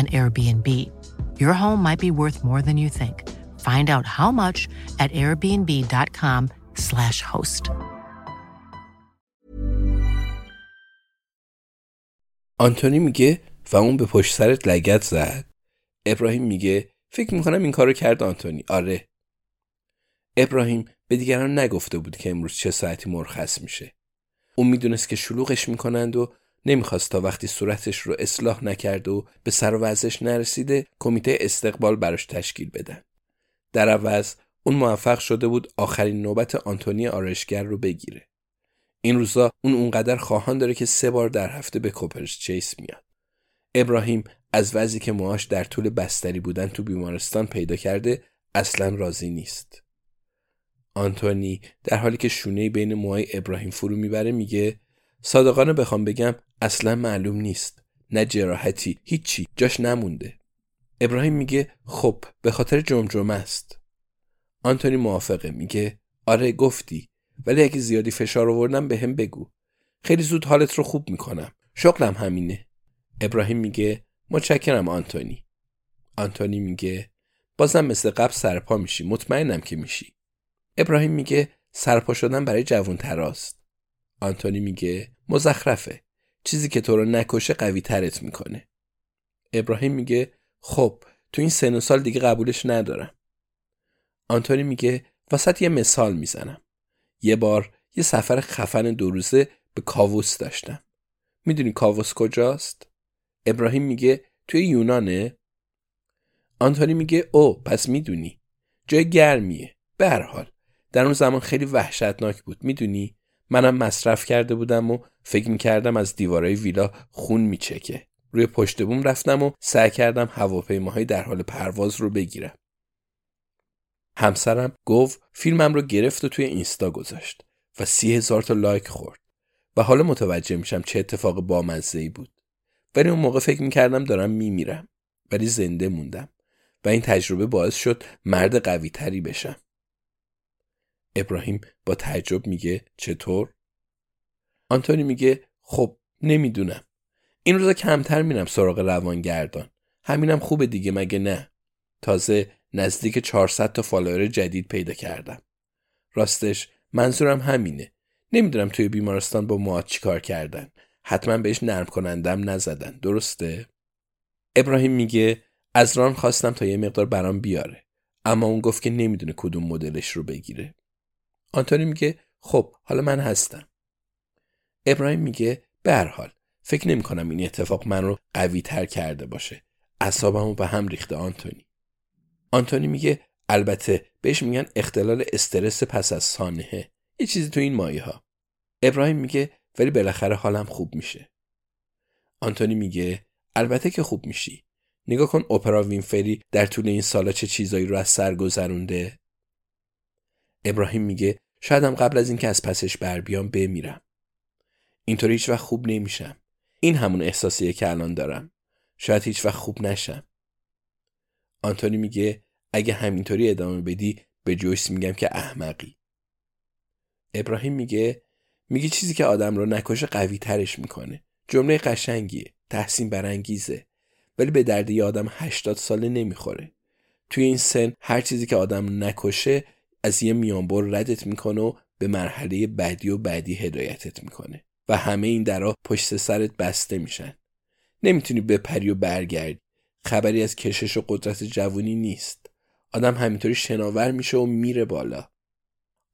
an Airbnb. Your home might be worth more than you think. Find out how much at airbnb.com/slash host. آنتونی میگه و اون به پشت سرت لگت زد. ابراهیم میگه فکر می‌کنم این کارو کرد آنتونی. آره. ابراهیم به دیگران نگفته بود که امروز چه ساعتی مرخص میشه. اون می‌دونست که شلوغش می‌کنند و نمی‌خواست تا وقتی صورتش رو اصلاح نکرده و به سر و وضعش نرسیده کمیته استقبال براش تشکیل بدن. در عوض اون موفق شده بود آخرین نوبت آنتونی آرشگر رو بگیره. این روزا اون اونقدر خواهان داره که سه بار در هفته به کوپرس چیس میاد. ابراهیم از وضعی که موهاش در طول بستری بودن تو بیمارستان پیدا کرده اصلا راضی نیست. آنتونی در حالی که شونه بین موهای ابراهیم فرو می‌بره میگه صادقانه بخوام بگم اصلا معلوم نیست. نه جراحتی هیچی. جاش نمونده. ابراهیم میگه خب به خاطر جمجمه است. آنتونی موافقه. میگه آره گفتی. ولی اگه زیادی فشار آوردم به هم بگو. خیلی زود حالت رو خوب می‌کنم. شغلم همینه. ابراهیم میگه متشکرم آنتونی. آنتونی میگه بازم مثل قبل سرپا میشی. مطمئنم که میشی. ابراهیم میگه سرپا شدن برای جوون تراست آنتونی میگه مزخرفه. چیزی که تو رو نکشه قوی ترت می‌کنه. ابراهیم میگه خب تو این سن سال دیگه قبولش ندارم. آنتونی میگه وسط یه مثال می‌زنم. یه بار یه سفر خفن دو روزه به کاووس داشتم. می‌دونی کاووس کجاست؟ ابراهیم میگه توی یونانه. آنتونی میگه او پس می‌دونی. جای گرمیه. به هر حال در اون زمان خیلی وحشتناک بود. می‌دونی؟ منم مصرف کرده بودم و فکر می‌کردم از دیوارای ویلا خون میچکه. روی پشت بوم رفتم و سعی کردم هواپیماهای در حال پرواز رو بگیرم. همسرم گفت فیلمم رو گرفت و توی اینستا گذاشت و سی هزار تا لایک خورد و حالا متوجه میشم چه اتفاق بامزه ای بود. ولی اون موقع فکر می‌کردم دارم میمیرم. ولی زنده موندم و این تجربه باعث شد مرد قوی تری بشم. ابراهیم با تعجب میگه چطور؟ آنتونی میگه خب نمی‌دونم. این روزا کمتر میرم سراغ روانگردان. همینم خوبه دیگه مگه نه؟ تازه نزدیک 400 تا فالوور جدید پیدا کردم. راستش منظورم همینه. نمی‌دونم توی بیمارستان با مواد چی کار کردن. حتما بهش نرم کنندم نزدن. درسته؟ ابراهیم میگه از ران خواستم تا یه مقدار برام بیاره. اما اون گفت که نمی‌دونه کدوم مدلش رو بگیره. آنتونی میگه خب حالا من هستم. ابراهیم میگه به حال فکر نمی کنم این اتفاق من رو قوی تر کرده باشه. اعصابمو به هم ریخته آنتونی. آنتونی میگه البته بهش میگن اختلال استرس پس از سانحه. یه چیزی تو این مایه ها ابراهیم میگه ولی بالاخره حالم خوب میشه. آنتونی میگه البته که خوب میشی. نگاه کن اپرا وینفری در طول این سالا چه چیزایی رو از سر گذرونده. ابراهیم میگه شایدم قبل از اینکه از پسش بر بیام بمیرم. اینطوری هیچ وقت خوب نمیشم. این همون احساسیه که الان دارم. شاید هیچ وقت خوب نشم. آنتونی میگه اگه همینطوری ادامه بدی به جویس میگم که احمقی. ابراهیم میگه میگه چیزی که آدم رو نکشه قوی ترش می‌کنه. جمله قشنگیه تحسین برانگیزه. ولی به درد یه آدم 80 ساله نمی‌خوره. توی این سن هر چیزی که آدم نکشه از یه میانبر ردت می‌کنه و به مرحله بعدی و بعدی هدایتت می‌کنه و همه این درا پشت سرت بسته میشن. نمی‌تونی بپری و برگردی. خبری از کشش و قدرت جوونی نیست. آدم همینطوری شناور میشه و میره بالا.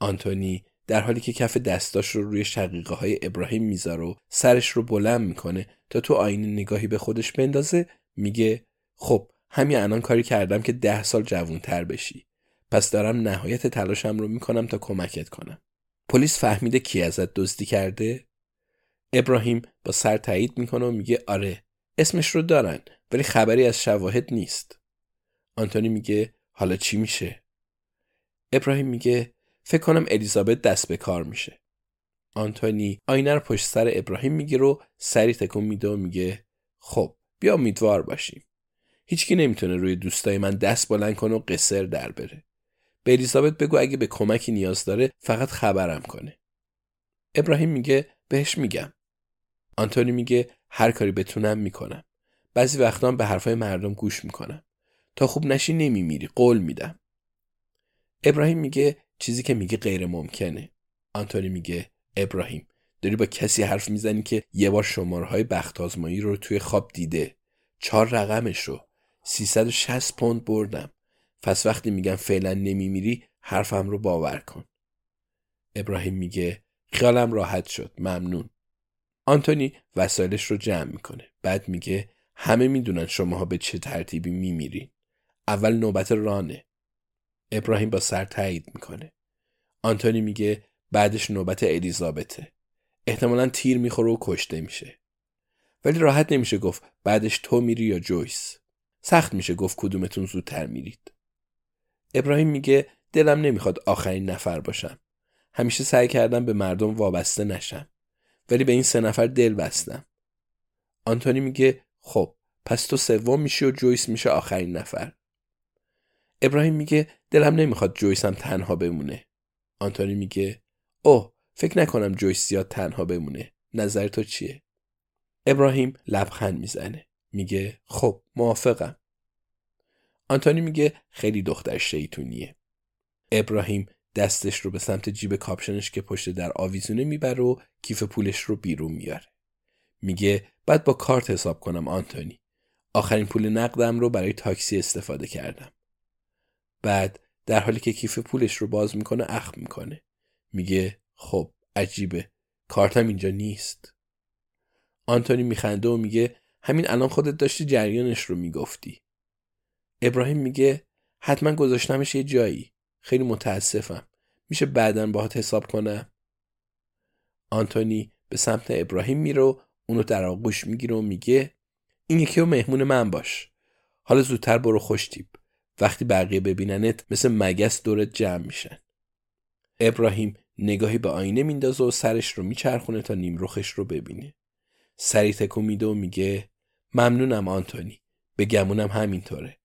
آنتونی در حالی که کف دستاش رو روی شقیقه های ابراهیم می‌ذاره و سرش رو بلند می‌کنه تا تو آینه نگاهی به خودش بندازه میگه خب همین الان کاری کردم که ده سال جوونتر بشی. پس دارم نهایت تلاشم رو می‌کنم تا کمکت کنم. پلیس فهمیده کی ازت دزدی کرده؟ ابراهیم با سر تایید می‌کنه و میگه آره اسمش رو دارن ولی خبری از شواهد نیست. آنتونی میگه حالا چی میشه؟ ابراهیم میگه فکر کنم الیزابت دست به کار میشه. آنتونی آینه رو پشت سر ابراهیم می‌گیره و سری تکون میده و میگه خب بیا امیدوار باشیم. هیچکی نمی‌تونه روی دوستای من دست بلند کنه و قصر در بره. به الیزابت بگو اگه به کمکی نیاز داره فقط خبرم کنه. ابراهیم میگه بهش میگم. آنتونی میگه هر کاری بتونم می‌کنم. بعضی وقتا به حرفای مردم گوش می‌کنم. تا خوب نشی نمیمیری قول میدم. ابراهیم میگه چیزی که میگه غیر ممکنه. آنتونی میگه ابراهیم داری با کسی حرف می‌زنی که یه بار شماره های بخت آزمایی رو توی خواب دیده. چهار رقمش رو 360 پوند بردم. پس وقتی میگم فعلا نمیمیری حرفم رو باور کن. ابراهیم میگه خیالم راحت شد ممنون. آنتونی وسایلش رو جمع می‌کنه. بعد میگه همه می‌دونن شماها به چه ترتیبی میمیرین. اول نوبت رانه. ابراهیم با سر تایید می‌کنه. آنتونی میگه بعدش نوبت الیزابته. احتمالا تیر می‌خوره و کشته میشه. ولی راحت نمیشه گفت بعدش تو میری یا جویس. سخت میشه گفت کدومتون زودتر میرید. ابراهیم میگه دلم نمی‌خواد آخرین نفر باشم. همیشه سعی کردم به مردم وابسته نشم. ولی به این سه نفر دل بستم. آنتونی میگه خب پس تو سوم میشی و جویس میشه آخرین نفر. ابراهیم میگه دلم نمی‌خواد جویس هم تنها بمونه. آنتونی میگه اوه فکر نکنم جویس زیاد تنها بمونه. نظر تو چیه؟ ابراهیم لبخند می‌زنه. میگه خب موافقم. آنتونی میگه خیلی دختر شیطونیه ابراهیم دستش رو به سمت جیب کاپشنش که پشت در آویزونه می‌بره و کیف پولش رو بیرون میاره. میگه بعد با کارت حساب کنم آنتونی. آخرین پول نقدم رو برای تاکسی استفاده کردم. بعد در حالی که کیف پولش رو باز می‌کنه اخم می‌کنه. میگه خب عجیبه. کارتم اینجا نیست. آنتونی میخنده و میگه همین الان خودت داشتی جریانش رو می‌گفتی. ابراهیم میگه حتما گذاشتمش یه جایی. خیلی متاسفم. میشه بعدا باهات حساب کنم. آنتونی به سمت ابراهیم میره و اونو در آغوش می‌گیره و میگه این یکی و مهمون من باش. حالا زودتر برو خوشتیب وقتی بقیه ببیننت مثل مگس دورت جمع میشن. ابراهیم نگاهی به آینه میندازه و سرش رو میچرخونه تا نیم رخش رو ببینه. سری تکو میده و میگه ممنونم آنتونی. به گمونم همینطوره.